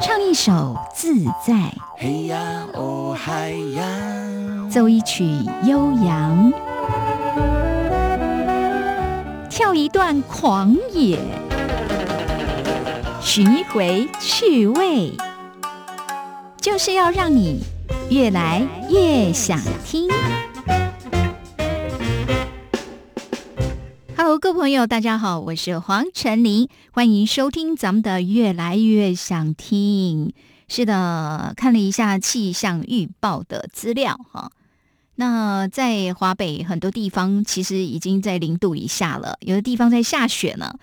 唱一首自在，奏一曲悠扬，跳一段狂野，寻一回趣味，就是要让你越来越想听。各位朋友，大家好，我是黄晨林，欢迎收听咱们的《越来越想听》。是的，看了一下气象预报的资料哈，那在华北很多地方其实已经在零度以下了，有的地方在下雪呢。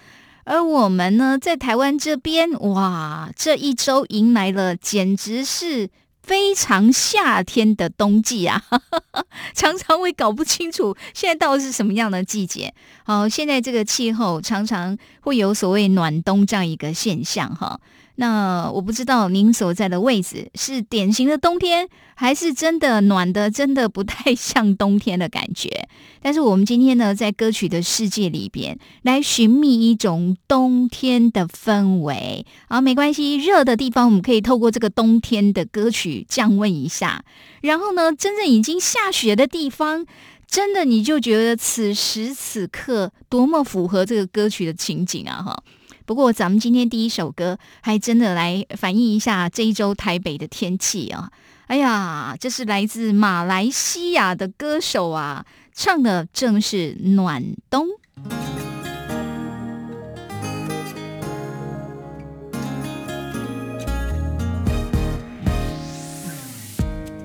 而我们呢，在台湾这边，哇，这一周迎来了简直是。非常夏天的冬季啊，常常会搞不清楚现在到底是什么样的季节。好，现在这个气候常常会有所谓暖冬这样一个现象哈。那我不知道您所在的位置是典型的冬天，还是真的暖的，真的不太像冬天的感觉。但是我们今天呢，在歌曲的世界里边来寻觅一种冬天的氛围。好，没关系，热的地方我们可以透过这个冬天的歌曲降温一下。然后呢，真正已经下雪的地方，真的你就觉得此时此刻多么符合这个歌曲的情景啊！哈。不过，咱们今天第一首歌还真的来反映一下这一周台北的天气啊！哎呀，这是来自马来西亚的歌手啊，唱的正是暖冬。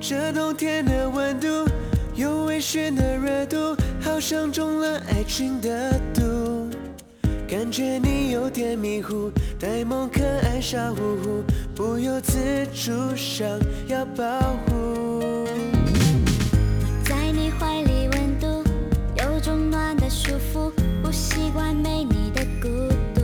这冬天的温度，有微醺的热度，好像中了爱情的毒。感觉你有点迷糊，呆萌可爱傻乎乎，不由自主想要保护。在你怀里温度有种暖的舒服，不习惯没你的孤独。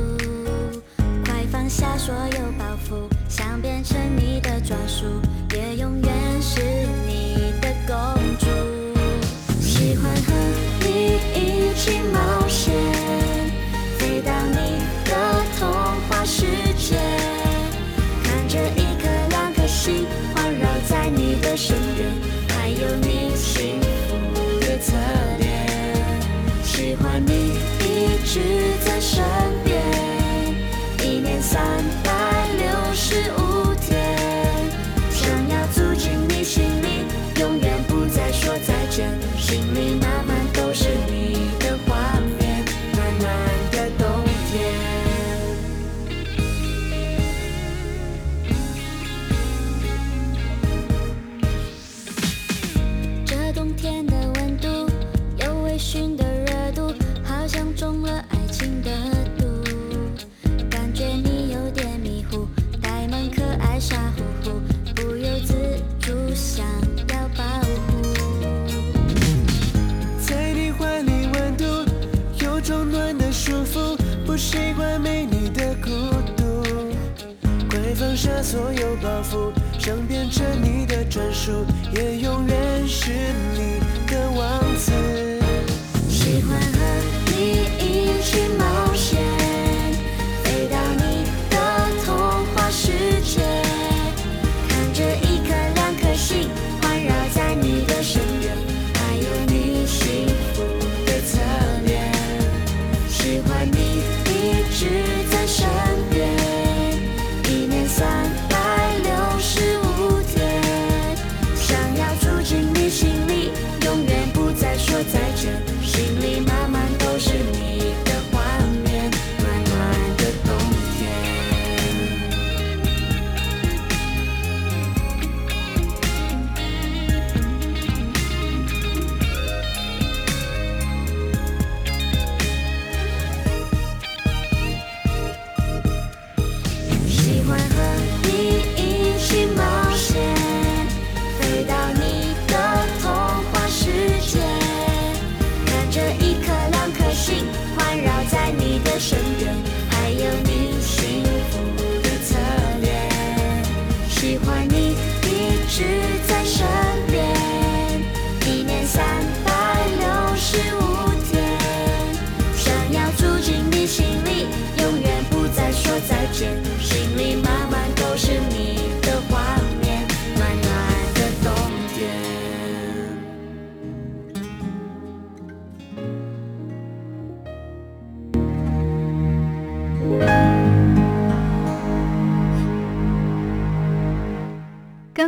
快放下所有包袱，想变成你的专属，也永远是你的公主。喜欢和你一起冒身边，还有你幸福的侧脸，喜欢你一直在身边，一年三所有包袱，想变成你的专属，也永远是你。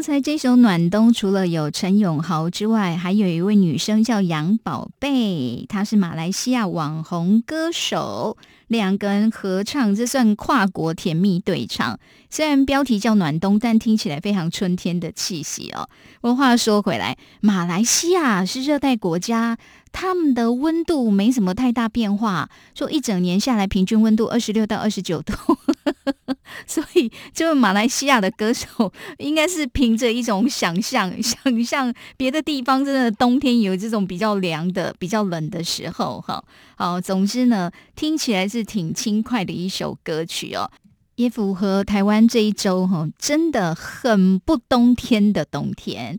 才这首《暖冬》除了有陈永豪之外，还有一位女生叫杨宝贝，她是马来西亚网红歌手，两个人合唱，这算跨国甜蜜对唱。虽然标题叫暖冬，但听起来非常春天的气息哦。不过话说回来，马来西亚是热带国家，他们的温度没什么太大变化，说一整年下来平均温度二十六到二十九度。所以，这位马来西亚的歌手应该是凭着一种想象，想象别的地方真的冬天有这种比较凉的、比较冷的时候，哈。好，总之呢，听起来是挺轻快的一首歌曲哦，也符合台湾这一周哈，真的很不冬天的冬天。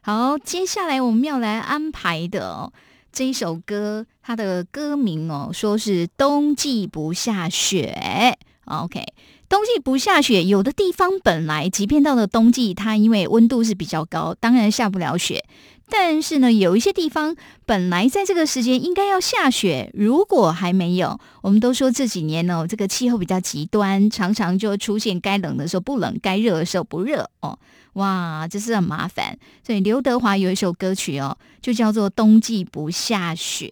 好，接下来我们要来安排的哦，这一首歌，它的歌名哦，说是冬季不下雪。OK。冬季不下雪，有的地方本来即便到了冬季，它因为温度是比较高，当然下不了雪。但是呢，有一些地方本来在这个时间应该要下雪，如果还没有，我们都说这几年呢，这个气候比较极端，常常就出现该冷的时候不冷，该热的时候不热哦。哇，这是很麻烦。所以刘德华有一首歌曲哦，就叫做《冬季不下雪》。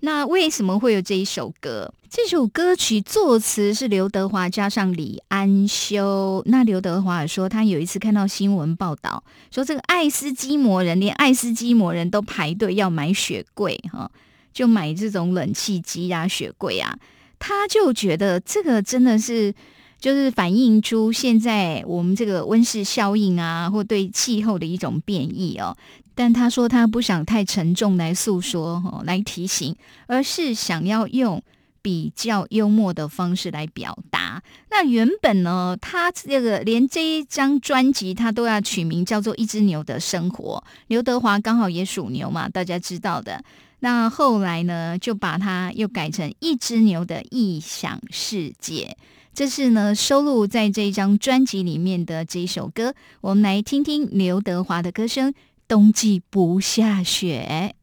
那为什么会有这一首歌？这首歌曲作词是刘德华加上李安修。那刘德华说，他有一次看到新闻报道，说这个爱斯基摩人，连爱斯基摩人都排队要买雪柜，哈，就买这种冷气机啊、雪柜啊。他就觉得这个真的是，就是反映出现在我们这个温室效应啊，或对气候的一种变异哦。但他说他不想太沉重来诉说，来提醒，而是想要用比较幽默的方式来表达。那原本呢，他这个连这一张专辑他都要取名叫做《一只牛的生活》。刘德华刚好也属牛嘛，大家知道的。那后来呢，就把它又改成《一只牛的异想世界》。这是呢收录在这一张专辑里面的这一首歌。我们来听听刘德华的歌声。冬季不下雪。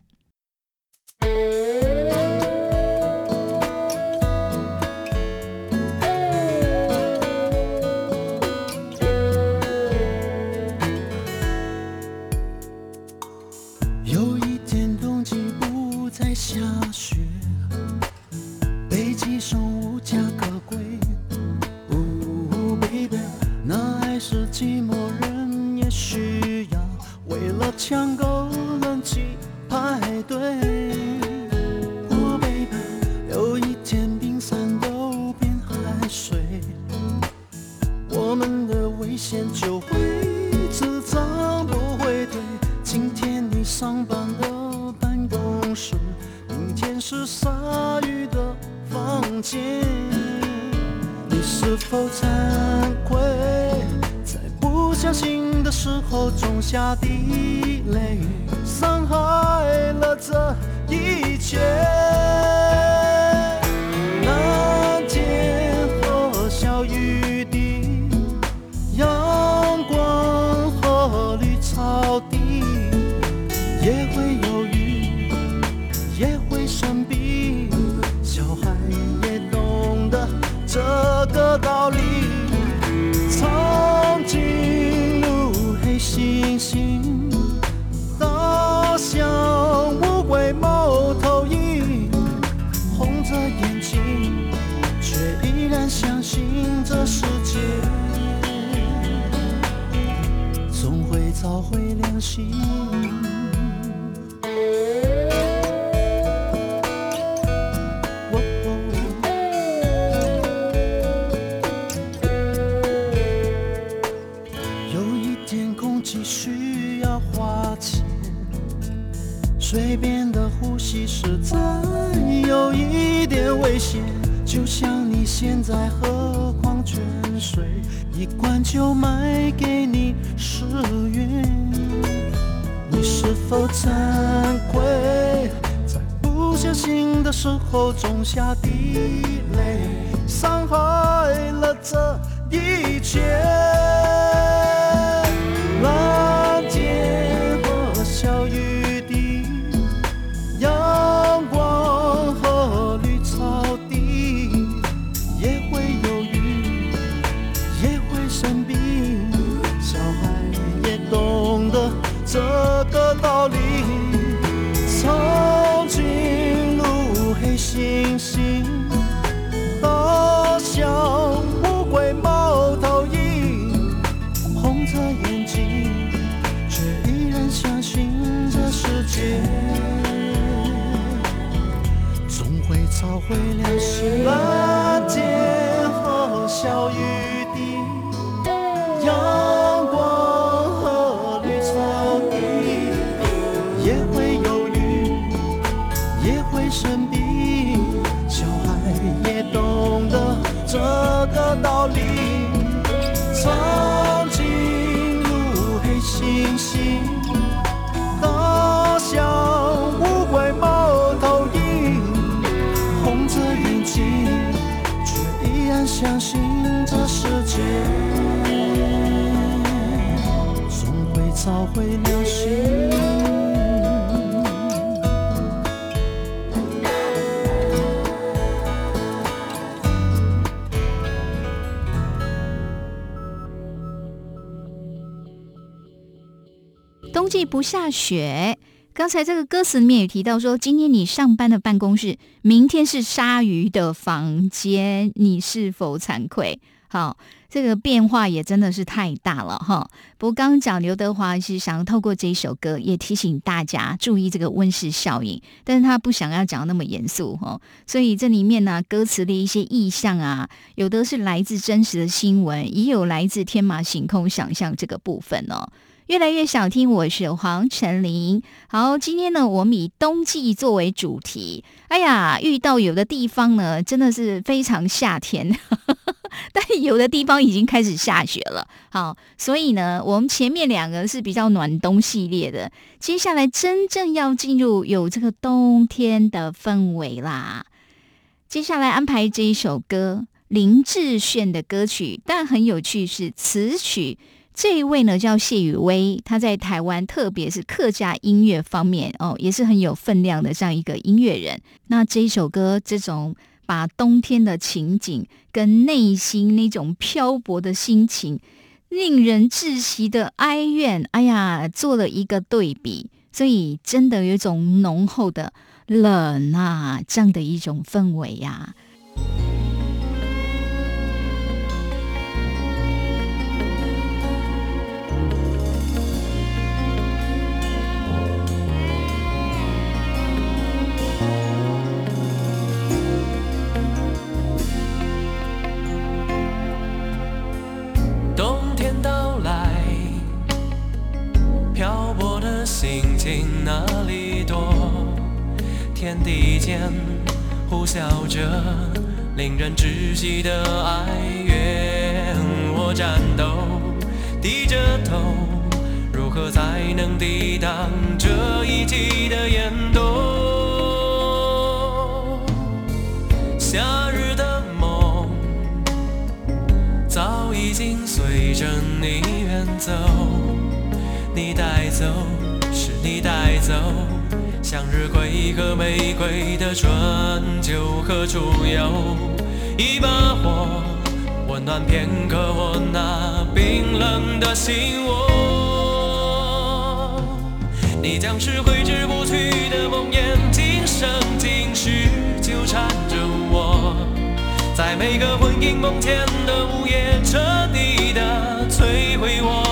抢购冷气排队，Oh baby，有一天冰山都变海水，我们的危险就会只涨不会退。今天你上班的办公室，明天是鲨鱼的房间，你是否惭愧？在不相信的时候种下地泪，伤害了这一切。有一天，空气需要花钱。随便的呼吸实在有一点危险，就像你现在喝矿泉水，一罐就卖否惭愧，在不小心的时候种下地雷，伤害了这一切？相信这世界总会找回流星。冬季不下雪。刚才这个歌词里面也提到说，今天你上班的办公室，明天是鲨鱼的房间，你是否惭愧？好，这个变化也真的是太大了哈。不过刚刚讲刘德华是想要透过这一首歌，也提醒大家注意这个温室效应，但是他不想要讲那么严肃哈，所以这里面呢，歌词的一些意象啊，有的是来自真实的新闻，也有来自天马行空想象这个部分哦。越来越想听，我是黄晨林。好，今天呢，我们以冬季作为主题。哎呀，遇到有的地方呢，真的是非常夏天，但有的地方已经开始下雪了。好，所以呢，我们前面两个是比较暖冬系列的，接下来真正要进入有这个冬天的氛围啦。接下来安排这一首歌，林志炫的歌曲，但很有趣是词曲。这一位呢叫谢宇威，他在台湾，特别是客家音乐方面哦，也是很有分量的这样一个音乐人。那这一首歌，这种把冬天的情景跟内心那种漂泊的心情、令人窒息的哀怨，哎呀，做了一个对比，所以真的有一种浓厚的冷啊这样的一种氛围呀。息的哀怨。我战斗，低着头，如何才能抵挡这一季的严冬？夏日的梦。早已经随着你远走，你带走，是你带走，向日葵和玫瑰的春秋何处有？一把火，温暖片刻我那冰冷的心窝。你将是挥之不去的梦魇，今生今世纠缠着我。在每个魂萦梦牵的午夜，彻底的摧毁我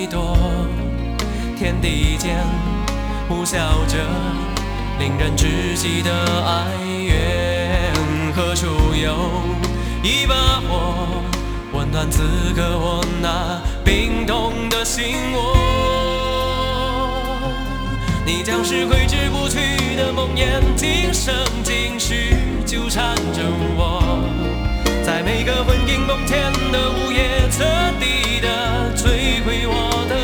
里多？天地间呼啸着令人窒息的哀怨，何处有一把火，温暖此刻我那冰冻的心窝？你将是挥之不去的梦魇，今生今世纠缠着我，在每个魂萦梦牵的午夜，彻底的摧毁我的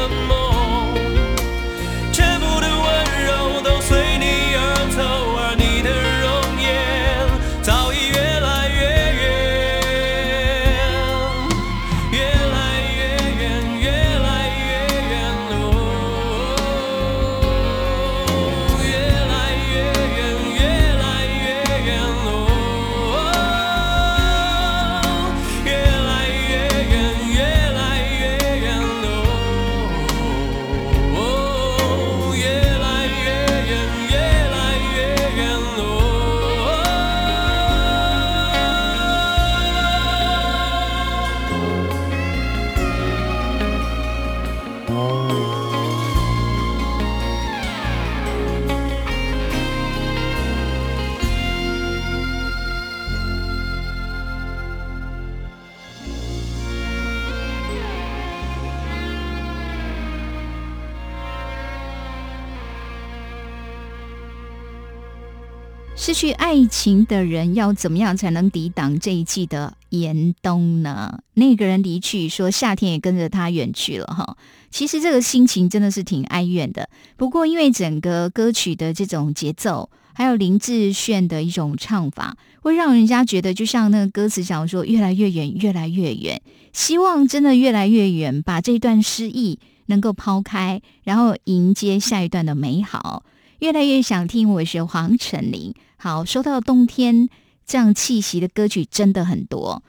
去爱情的人要怎么样才能抵挡这一季的严冬呢？那个人离去，说夏天也跟着他远去了哈。其实这个心情真的是挺哀怨的。不过因为整个歌曲的这种节奏，还有林志炫的一种唱法，会让人家觉得就像那个歌词讲说，越来越远，越来越远。希望真的越来越远，把这段失意能够抛开，然后迎接下一段的美好。越来越想听，我是黄晨林。好，说到冬天这样气息的歌曲真的很多。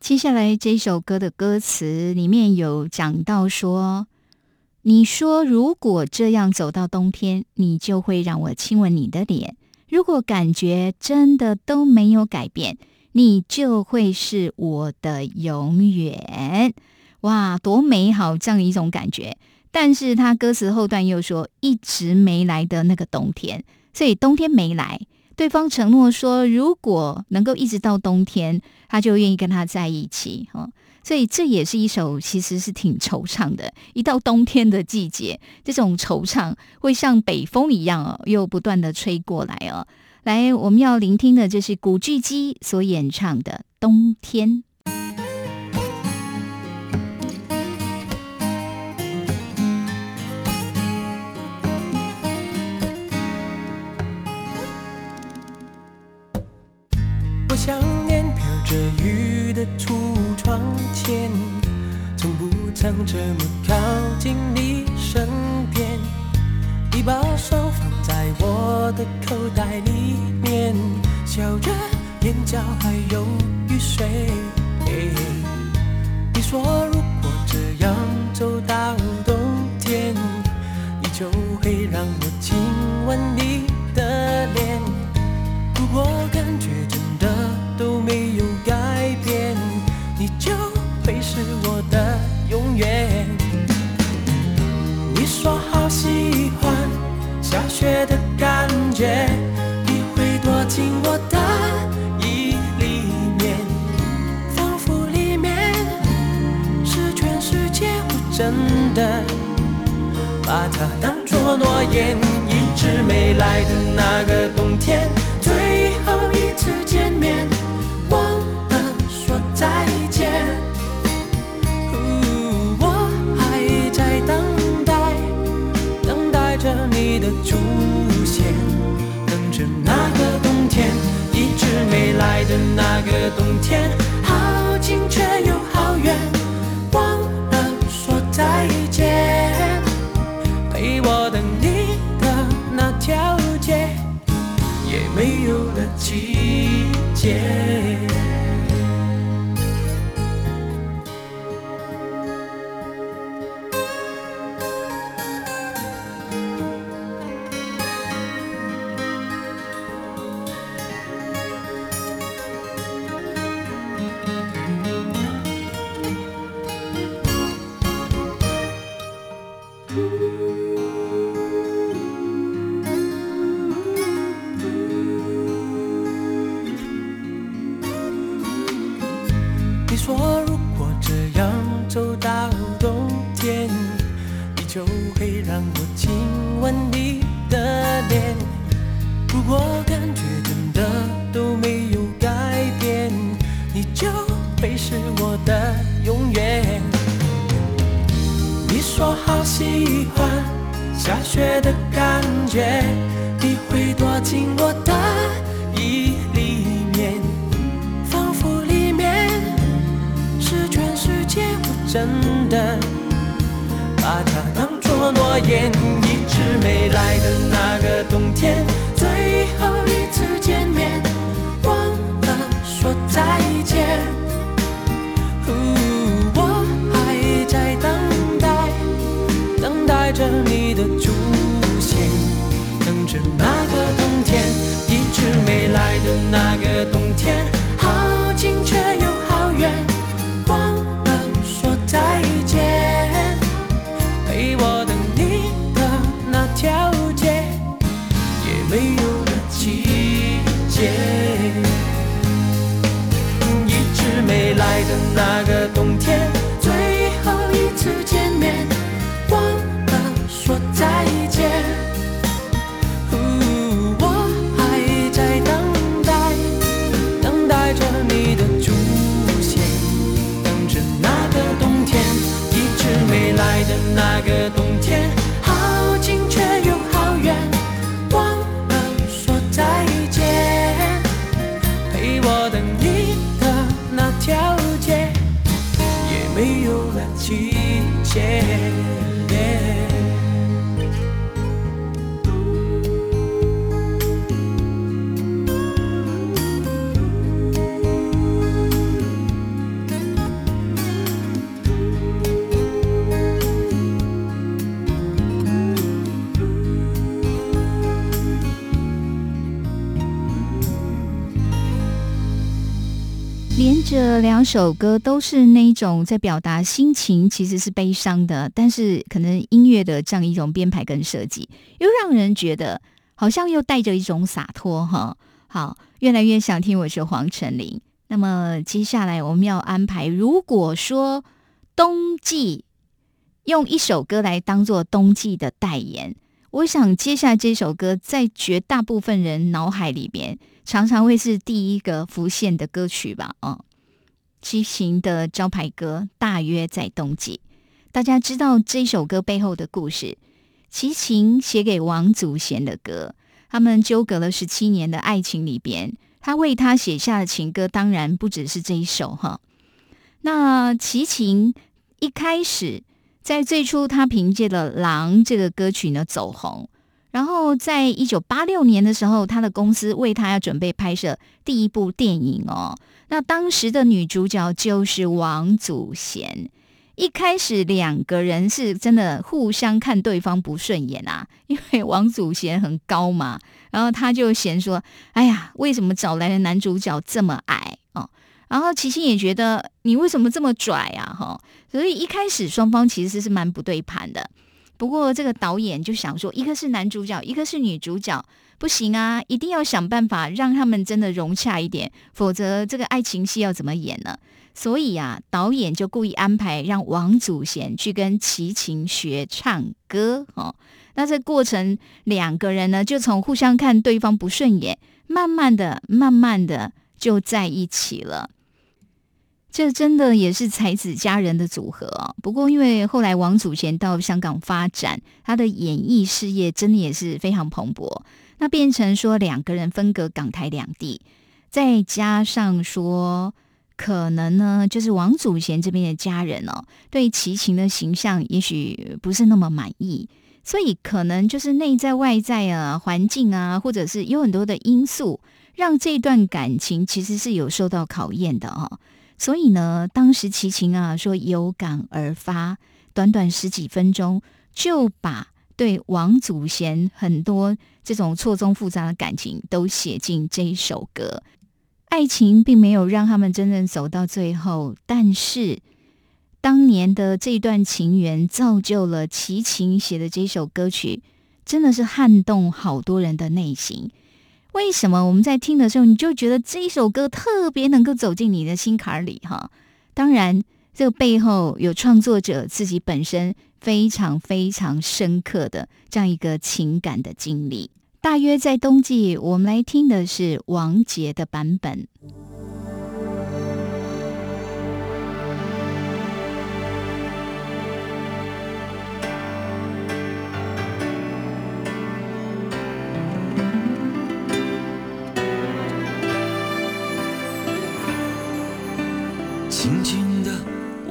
接下来这首歌的歌词里面有讲到说：“你说如果这样走到冬天，你就会让我亲吻你的脸。如果感觉真的都没有改变，你就会是我的永远。”哇，多美好这样一种感觉！但是他歌词后段又说：“一直没来的那个冬天，所以冬天没来。”对方承诺说，如果能够一直到冬天，他就愿意跟他在一起。哈，所以这也是一首其实是挺惆怅的。一到冬天的季节，这种惆怅会像北风一样哦，又不断的吹过来哦。来，我们要聆听的就是古巨基所演唱的《冬天》。想这么靠近你身边。你把手放在我的口袋里面，笑着，眼角还有雨水。你说如果这样走到冬天，你就会让我亲吻你的脸。如果感觉雪的感觉，你会躲进我的衣里面，仿佛里面是全世界。我真的把它当作诺言，一直没来的那个冬天，着那个冬天，一直没来的那个冬天，好喜欢下雪的感觉你会躲进我的衣里面仿佛里面是全世界我真的。把它当作诺言一直没来的那个冬天最后一次见面。着你的出现等着那个冬天一直没来的那个冬天。好近却又好远忘了说再见。陪我等你的那条街也没有了季节。一直没来的那个连着两首歌都是那一种在表达心情，其实是悲伤的，但是可能音乐的这样一种编排跟设计，又让人觉得好像又带着一种洒脱哈。好，越来越想听我是黄晨林。那么接下来我们要安排，如果说冬季用一首歌来当做冬季的代言，我想接下来这首歌在绝大部分人脑海里边。常常会是第一个浮现的歌曲吧，哦，齐秦的招牌歌大约在冬季。大家知道这首歌背后的故事，齐秦写给王祖贤的歌，他们纠葛了十七年的爱情里边，他为他写下的情歌，当然不只是这一首哈。那齐秦一开始在最初，他凭借了《狼》这个歌曲呢走红。然后，在一九八六年的时候，他的公司为他要准备拍摄第一部电影哦。那当时的女主角就是王祖贤。一开始两个人是真的互相看对方不顺眼啊，因为王祖贤很高嘛，然后他就嫌说：“哎呀，为什么找来的男主角这么矮哦？”然后齐秦也觉得你为什么这么拽啊？哈，所以一开始双方其实是蛮不对盘的。不过，这个导演就想说，一个是男主角，一个是女主角，不行啊，一定要想办法让他们真的融洽一点，否则这个爱情戏要怎么演呢？所以啊，导演就故意安排让王祖贤去跟齐秦学唱歌哦。那这过程，两个人呢就从互相看对方不顺眼，慢慢的、慢慢的就在一起了。这真的也是才子佳人的组合哦。不过，因为后来王祖贤到香港发展，他的演艺事业真的也是非常蓬勃。那变成说两个人分隔港台两地，再加上说可能呢，就是王祖贤这边的家人哦，对齐秦的形象也许不是那么满意，所以可能就是内在外在啊、环境啊，或者是有很多的因素，让这段感情其实是有受到考验的哦。所以呢，当时齐秦啊说有感而发，短短十几分钟就把对王祖贤很多这种错综复杂的感情都写进这一首歌。爱情并没有让他们真正走到最后，但是当年的这段情缘造就了齐秦写的这首歌曲，真的是撼动好多人的内心。为什么我们在听的时候，你就觉得这一首歌特别能够走进你的心坎里？哈，当然，这个背后有创作者自己本身非常非常深刻的这样一个情感的经历。大约在冬季，我们来听的是王杰的版本。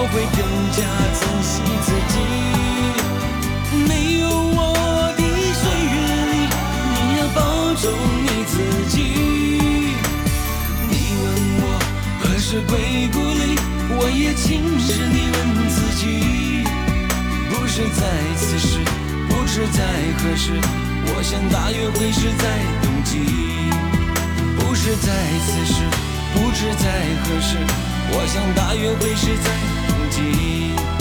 我会更加珍惜自己。没有我的岁月里，你要保重你自己。你问我何时归故里，我也轻视你问自己。不是在此时，不知在何时，我想大约会是在冬季。不是在此时，不知在何时，我想大约会是在记忆。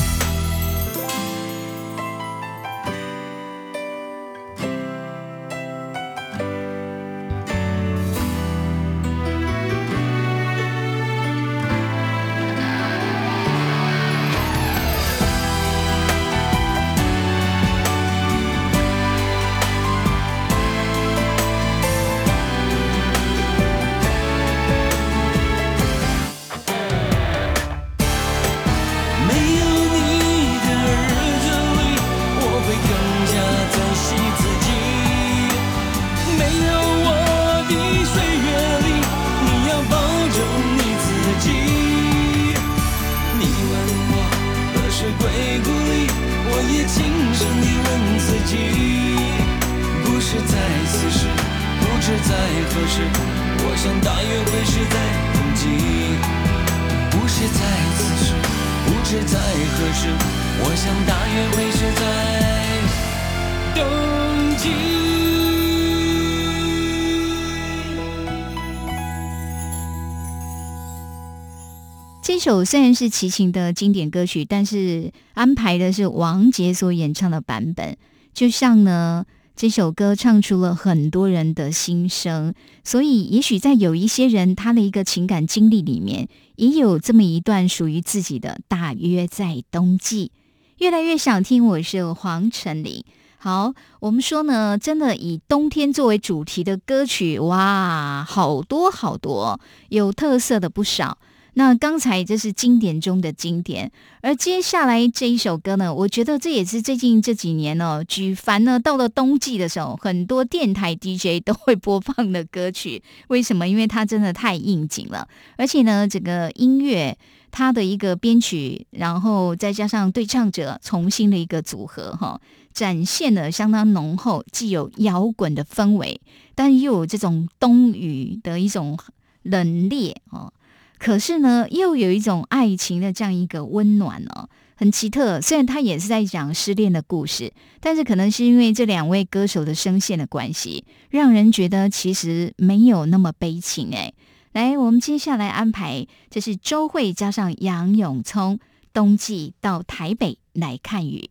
首虽然是齐秦的经典歌曲，但是安排的是王杰所演唱的版本。就像呢，这首歌唱出了很多人的心声，所以也许在有一些人他的一个情感经历里面，也有这么一段属于自己的，大约在冬季。越来越想听，我是黄晨林。好，我们说呢，真的以冬天作为主题的歌曲，哇，好多好多，有特色的不少。那刚才这是经典中的经典，而接下来这一首歌呢，我觉得这也是最近这几年哦，举凡呢到了冬季的时候，很多电台 DJ 都会播放的歌曲。为什么？因为它真的太应景了，而且呢，整个音乐它的一个编曲，然后再加上对唱者重新的一个组合，哈，展现了相当浓厚，既有摇滚的氛围，但又有这种冬雨的一种冷冽哦。可是呢，又有一种爱情的这样一个温暖哦，很奇特。虽然他也是在讲失恋的故事，但是可能是因为这两位歌手的声线的关系，让人觉得其实没有那么悲情哎。来，我们接下来安排，这是周慧加上杨永聪，冬季到台北来看雨。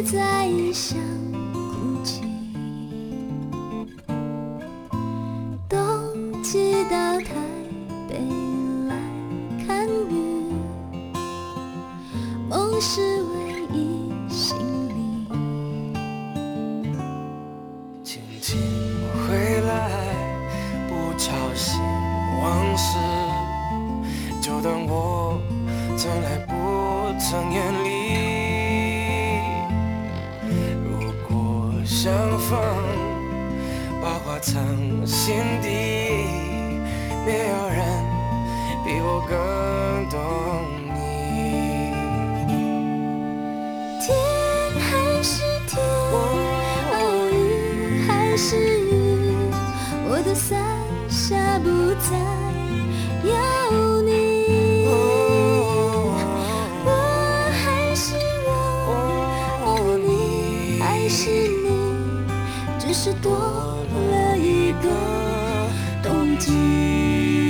别再异乡哭泣。冬季到台北来看雨，梦是唯一行李。轻轻回来，不吵醒往事，就当我从来不曾远离。果相逢，把话藏心底，没有人比我更懂你。天还是天，哦，雨还是雨，我的伞下不再有你。我还是我，你还是你，只是多了一个冬季。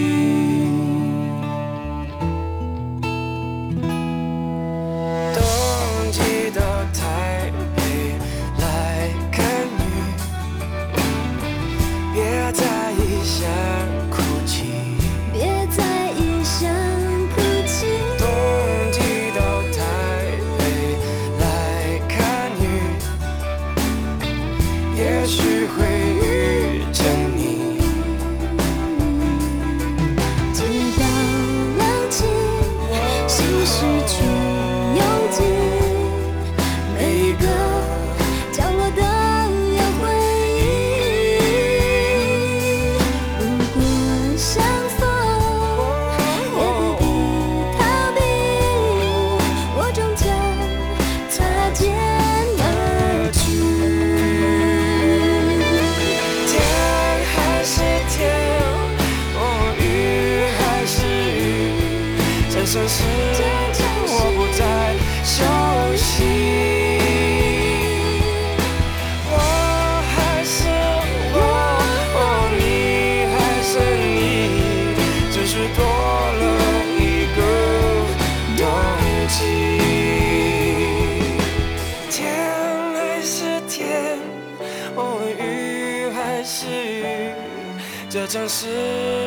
这城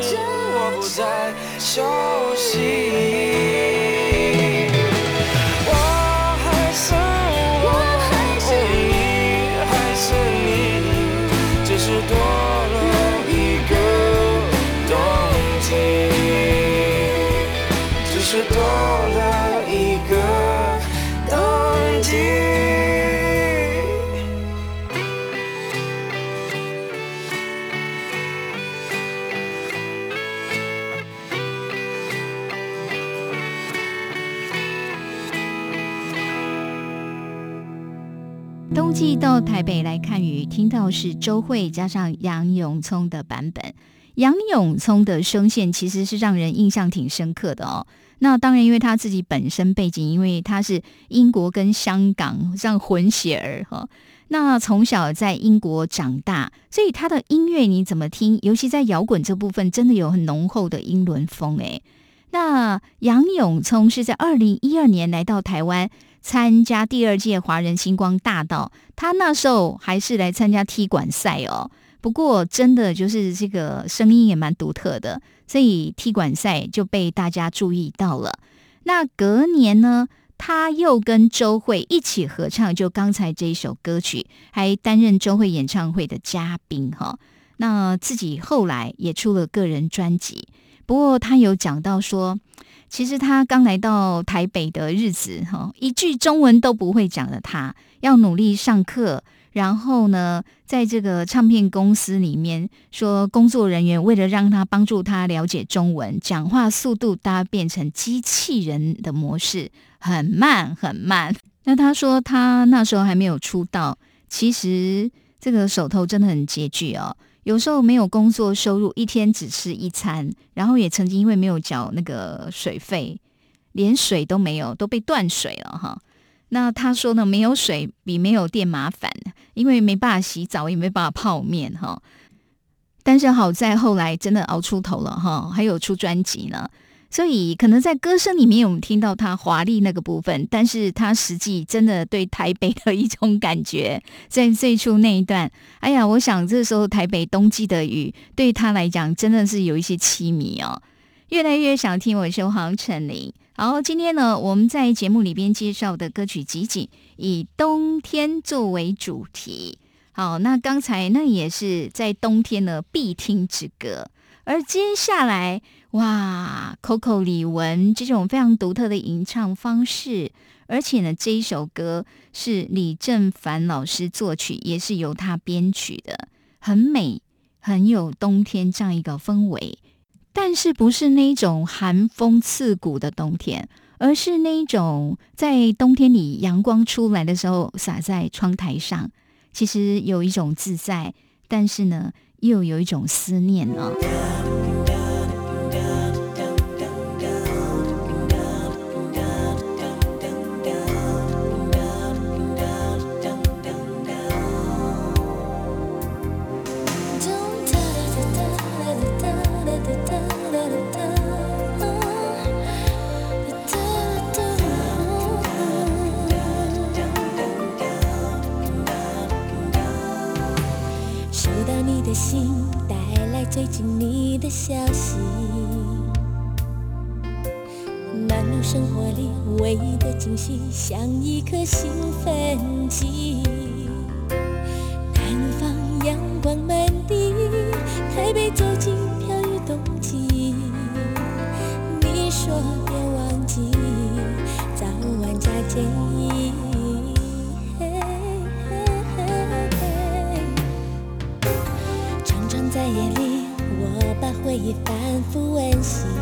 市我不再休息。我还是我，哦，你还是你，只是多了季到台北来看雨，听到是周慧加上杨永聪的版本。杨永聪的声线其实是让人印象挺深刻的哦。那当然，因为他自己本身背景，因为他是英国跟香港这样混血儿哈。那从小在英国长大，所以他的音乐你怎么听？尤其在摇滚这部分，真的有很浓厚的英伦风诶。那杨永聪是在二零一二年来到台湾参加第二届华人星光大道，他那时候还是来参加踢馆赛哦。不过真的就是这个声音也蛮独特的，所以踢馆赛就被大家注意到了。那隔年呢，他又跟周慧一起合唱，就刚才这一首歌曲，还担任周慧演唱会的嘉宾哈。那自己后来也出了个人专辑。不过他有讲到说，其实他刚来到台北的日子，哈，一句中文都不会讲的他，要努力上课。然后呢，在这个唱片公司里面，说工作人员为了让他帮助他了解中文，讲话速度搭变成机器人的模式，很慢很慢。那他说他那时候还没有出道，其实这个手头真的很拮据哦。有时候没有工作收入，一天只吃一餐，然后也曾经因为没有缴那个水费，连水都没有，都被断水了哈。那他说呢，没有水比没有电麻烦，因为没办法洗澡，也没办法泡面哈。但是好在后来真的熬出头了哈，还有出专辑呢。所以可能在歌声里面，我们听到他华丽那个部分，但是他实际真的对台北的一种感觉，在最初那一段，哎呀，我想这时候台北冬季的雨对他来讲真的是有一些凄迷哦。越来越想听我说黄晨林。好，今天呢，我们在节目里边介绍的歌曲集锦以冬天作为主题。好，那刚才那也是在冬天呢必听之歌，而接下来。哇，Coco 李玟这种非常独特的吟唱方式，而且呢，这一首歌是李正凡老师作曲，也是由他编曲的，很美，很有冬天这样一个氛围。但是不是那种寒风刺骨的冬天，而是那种在冬天里阳光出来的时候洒在窗台上，其实有一种自在，但是呢，又有一种思念呢。的心带来最近你的消息，忙碌生活里唯一的惊喜像一颗兴奋剂，南方阳光满地，台北走进飘雨冬季，你说别忘记，早晚加件衣。see.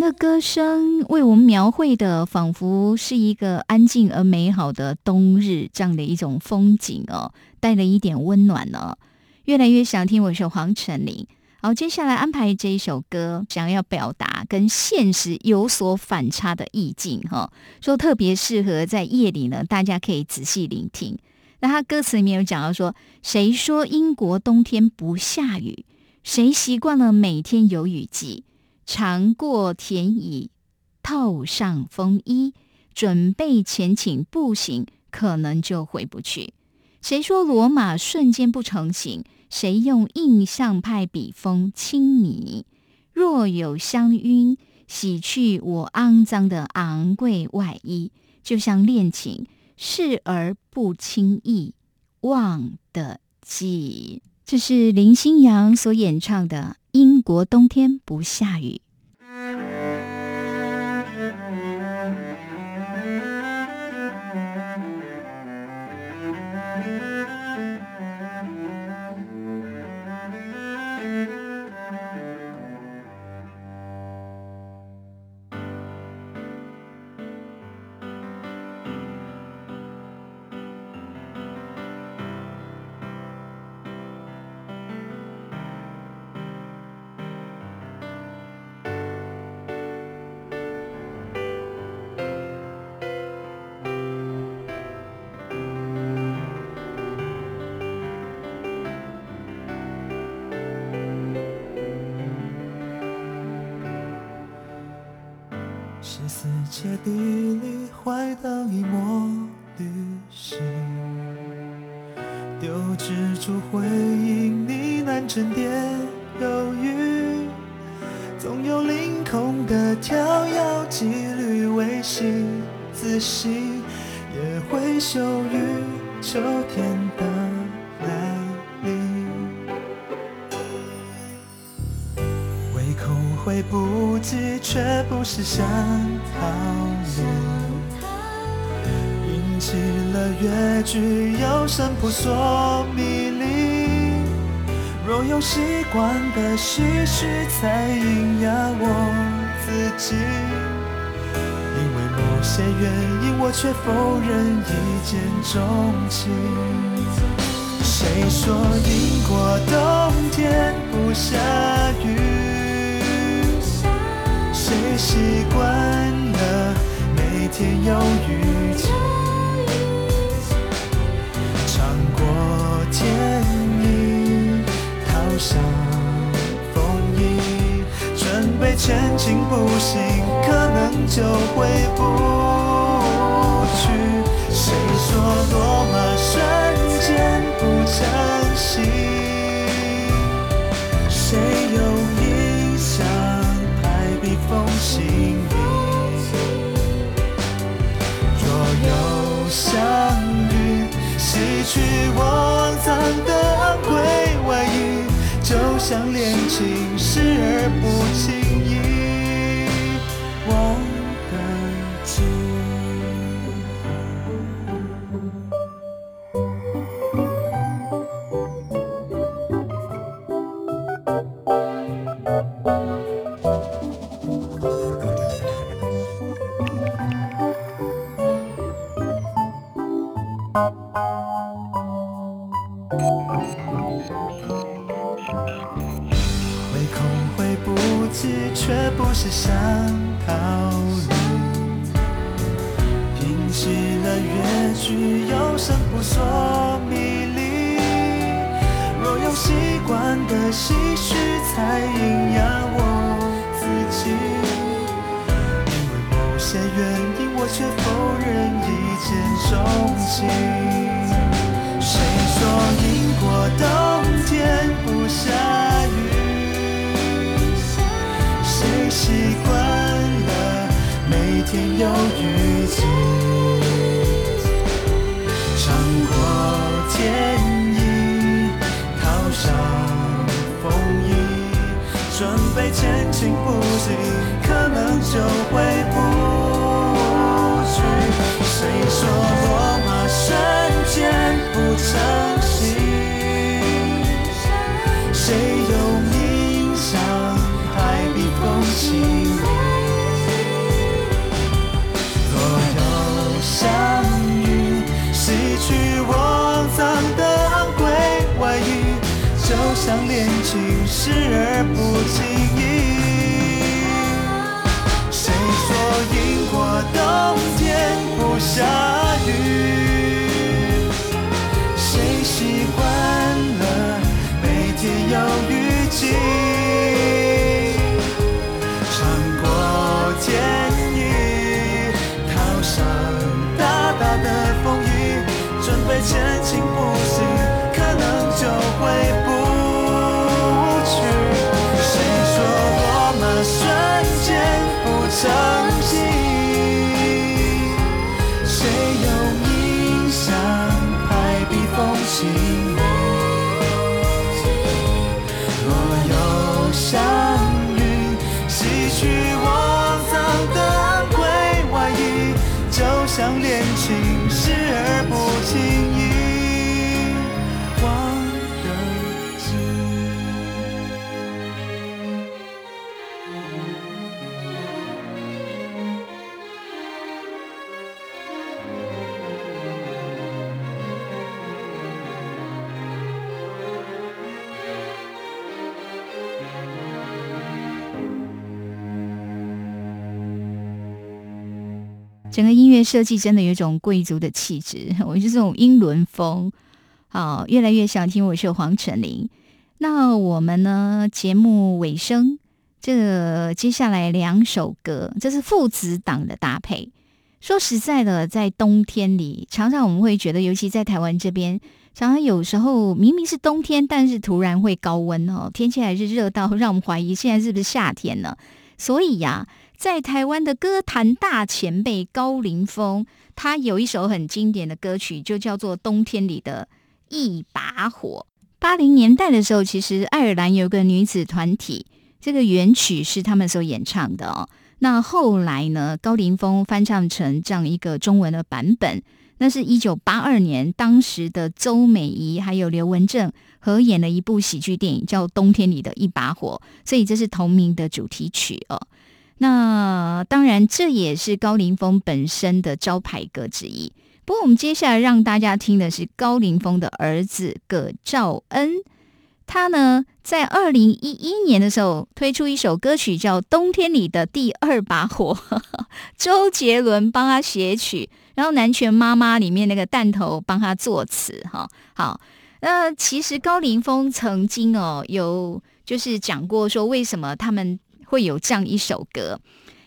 的歌声为我们描绘的，仿佛是一个安静而美好的冬日，这样的一种风景哦，带了一点温暖呢。越来越想听我一首黄成林。好，接下来安排这一首歌，想要表达跟现实有所反差的意境哈，说特别适合在夜里呢，大家可以仔细聆听。那他歌词里面有讲到说，谁说英国冬天不下雨？谁习惯了每天有雨季？尝过甜意，透上风衣，准备前请步行，可能就回不去。谁说罗马瞬间不成形？谁用印象派笔锋亲你？若有香晕，洗去我肮脏的昂贵外衣，就像恋情视而不轻易忘的记。这是林心阳所演唱的。英国冬天不下雨》。界地里怀到一抹旅行，丢掷出回忆，呢喃沉淀犹豫，总有凌空的跳跃，几缕微心自信，也会羞于秋天来不及，却不是想。逃离，引起了越剧，有声扑朔迷离。若有习惯的唏嘘在营养我自己，因为某些原因，我却否认一见钟情。谁说英国冬天不下雨？习惯了？每天有雨季，尝过天意，套上风衣，准备前进步行，可能就回不去。谁说罗马瞬间不成当恋情，视而不见。视而不见。设计真的有一种贵族的气质，我是这种英伦风。好，越来越想听，我是黄晨林。那我们呢？节目尾声，这个接下来两首歌，这是父子档的搭配。说实在的，在冬天里，常常我们会觉得，尤其在台湾这边，常常有时候明明是冬天，但是突然会高温哦，天气还是热到让我们怀疑现在是不是夏天呢？所以呀，在台湾的歌坛大前辈高凌风，他有一首很经典的歌曲，就叫做《冬天里的一把火》。八零年代的时候，其实爱尔兰有个女子团体，这个原曲是他们所演唱的哦。那后来呢，高凌风翻唱成这样一个中文的版本，那是一九八二年，当时的周美仪还有刘文正合演了一部喜剧电影，叫《冬天里的一把火》，所以这是同名的主题曲哦。那当然，这也是高凌风本身的招牌歌之一。不过，我们接下来让大家听的是高凌风的儿子葛兆恩。他呢，在二零一一年的时候推出一首歌曲，叫《冬天里的第二把火》，周杰伦帮他写曲，然后《南拳妈妈》里面那个弹头帮他作词。哈，好，那其实高凌风曾经哦，有就是讲过说，为什么他们会有这样一首歌，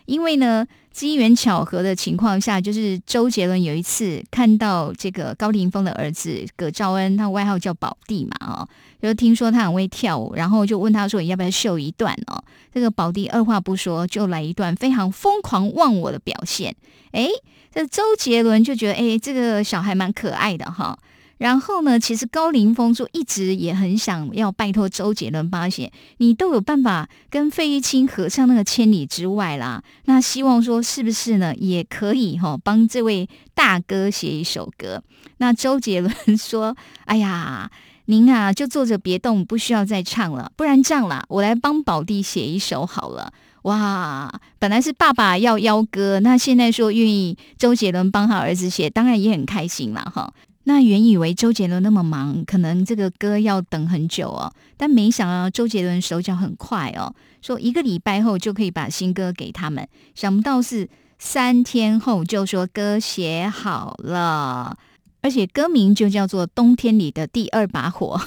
因为呢。机缘巧合的情况下，就是周杰伦有一次看到这个高凌风的儿子葛兆恩，他外号叫宝弟嘛，哦，就听说他很会跳舞，然后就问他说：“你要不要秀一段？”哦，这个宝弟二话不说就来一段非常疯狂忘我的表现。哎，这周杰伦就觉得，哎，这个小孩蛮可爱的哈。然后呢，其实高凌风就一直也很想要拜托周杰伦帮他写，你都有办法跟费玉清合唱那个《千里之外》啦。那希望说是不是呢，也可以哈帮这位大哥写一首歌。那周杰伦说：“哎呀，您啊就坐着别动，不需要再唱了，不然这样啦，我来帮宝弟写一首好了。”哇，本来是爸爸要邀歌，那现在说愿意周杰伦帮他儿子写，当然也很开心了哈。那原以为周杰伦那么忙，可能这个歌要等很久哦。但没想到周杰伦手脚很快哦，说一个礼拜后就可以把新歌给他们。想不到是三天后就说歌写好了，而且歌名就叫做《冬天里的第二把火》，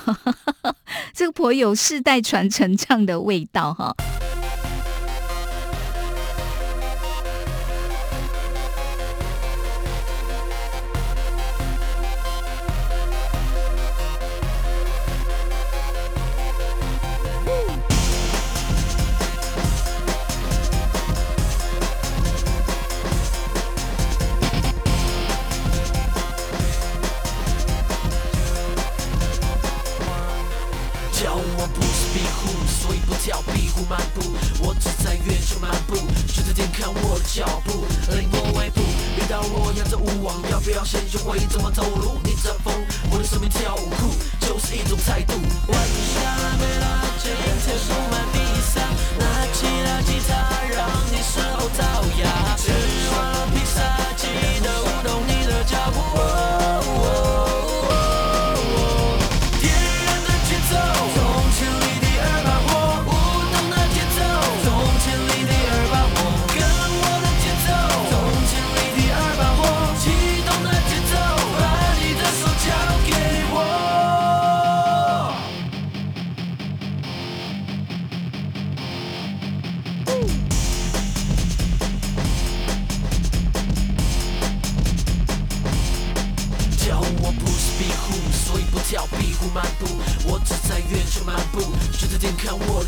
这个颇有世代传承唱的味道哈。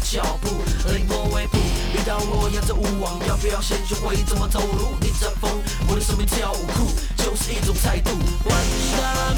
脚步，冷漠微步。遇到我压走勿王，要不要先学会怎么走路？逆着风，我的生命跳舞酷，就是一种态度。One shot,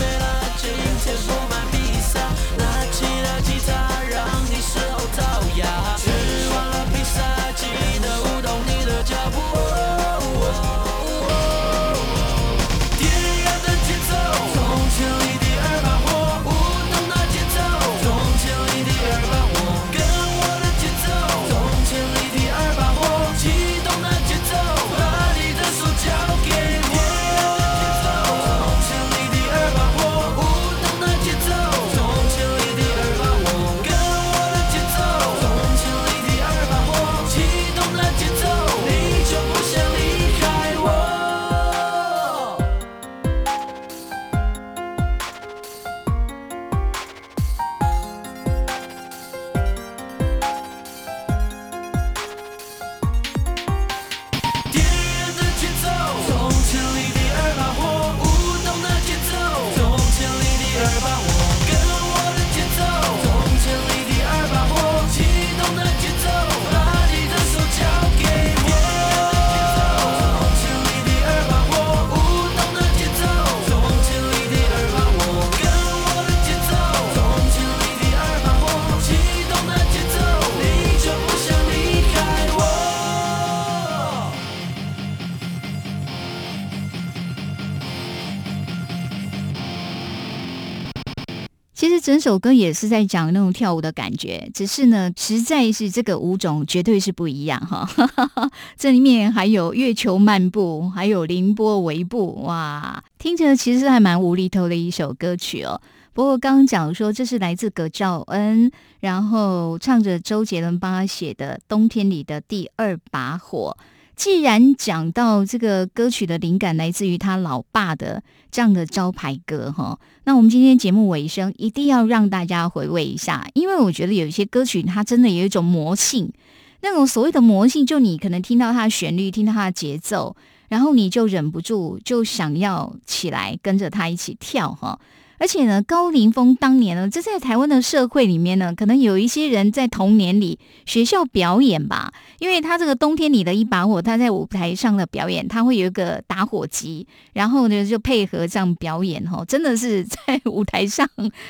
其实整首歌也是在讲那种跳舞的感觉，只是呢，实在是这个舞种绝对是不一样哈。这里面还有月球漫步，还有凌波微步，哇，听着其实还蛮无厘头的一首歌曲哦。不过刚刚讲说这是来自葛兆恩，然后唱着周杰伦帮他写的《冬天里的第二把火》。既然讲到这个歌曲的灵感来自于他老爸的这样的招牌歌哈，那我们今天节目尾声一定要让大家回味一下，因为我觉得有一些歌曲它真的有一种魔性，那种所谓的魔性，就你可能听到它的旋律，听到它的节奏，然后你就忍不住就想要起来跟着他一起跳哈。而且呢，高凌风当年呢，这在台湾的社会里面呢，可能有一些人在童年里学校表演吧，因为他这个冬天里的一把火，他在舞台上的表演，他会有一个打火机，然后呢就配合这样表演哈，真的是在舞台上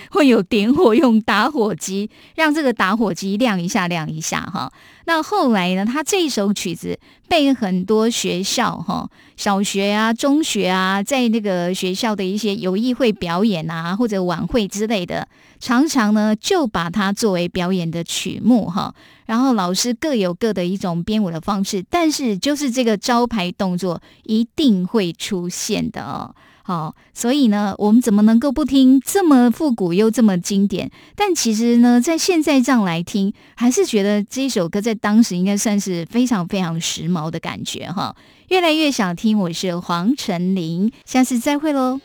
会有点火，用打火机让这个打火机亮一下亮一下哈。那后来呢，他这首曲子被很多学校哈。小学啊、中学啊，在那个学校的一些友谊会表演啊，或者晚会之类的，常常呢就把它作为表演的曲目哈。然后老师各有各的一种编舞的方式，但是就是这个招牌动作一定会出现的哦。好，所以呢，我们怎么能够不听这么复古又这么经典？但其实呢，在现在这样来听，还是觉得这首歌在当时应该算是非常非常时髦的感觉哈。越来越想听，我是黄晨林，下次再会喽。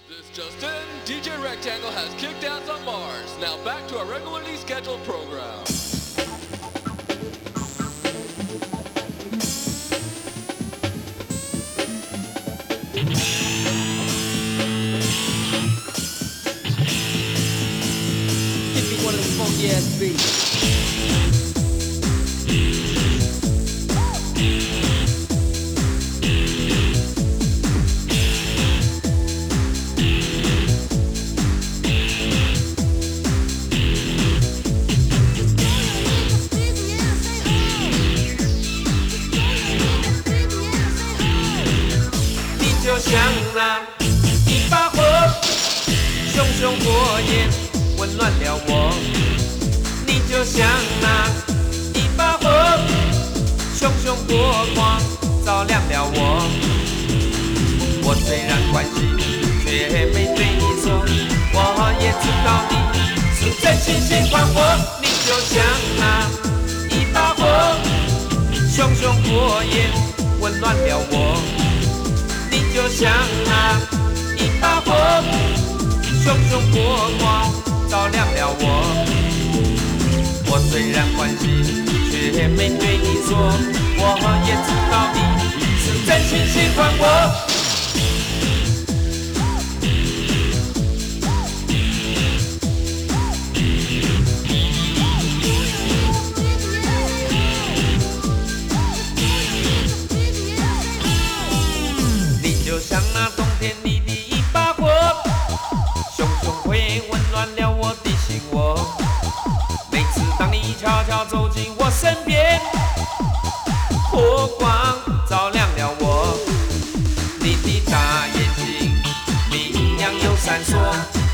就闪烁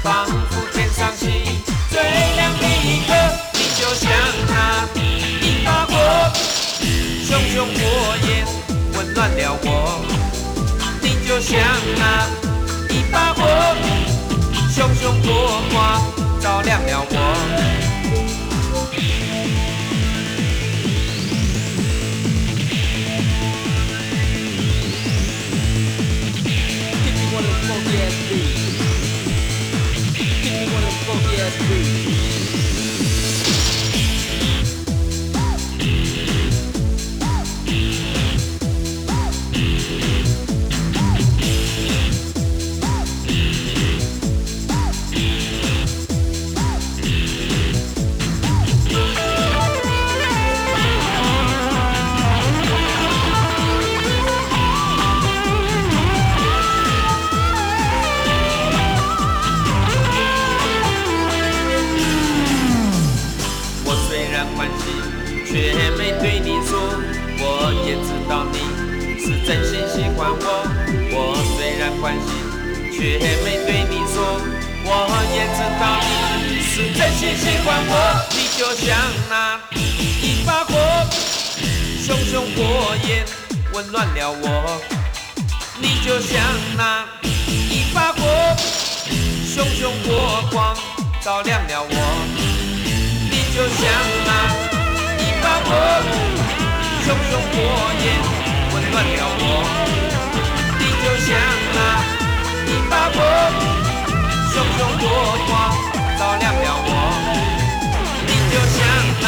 仿佛天上星最亮的一颗你就像那一把火熊熊火焰温暖了我你就像那一把火熊熊火光照亮了我。see. 关心，却没对你说，我也知道你。是真心喜欢我，你就像那一把火，熊熊火焰温暖了我。你就像那一把火，熊熊火光照亮了我。你就像那一把火，熊熊火焰温暖了我你就像那一把火熊熊火光照亮了我。你就像那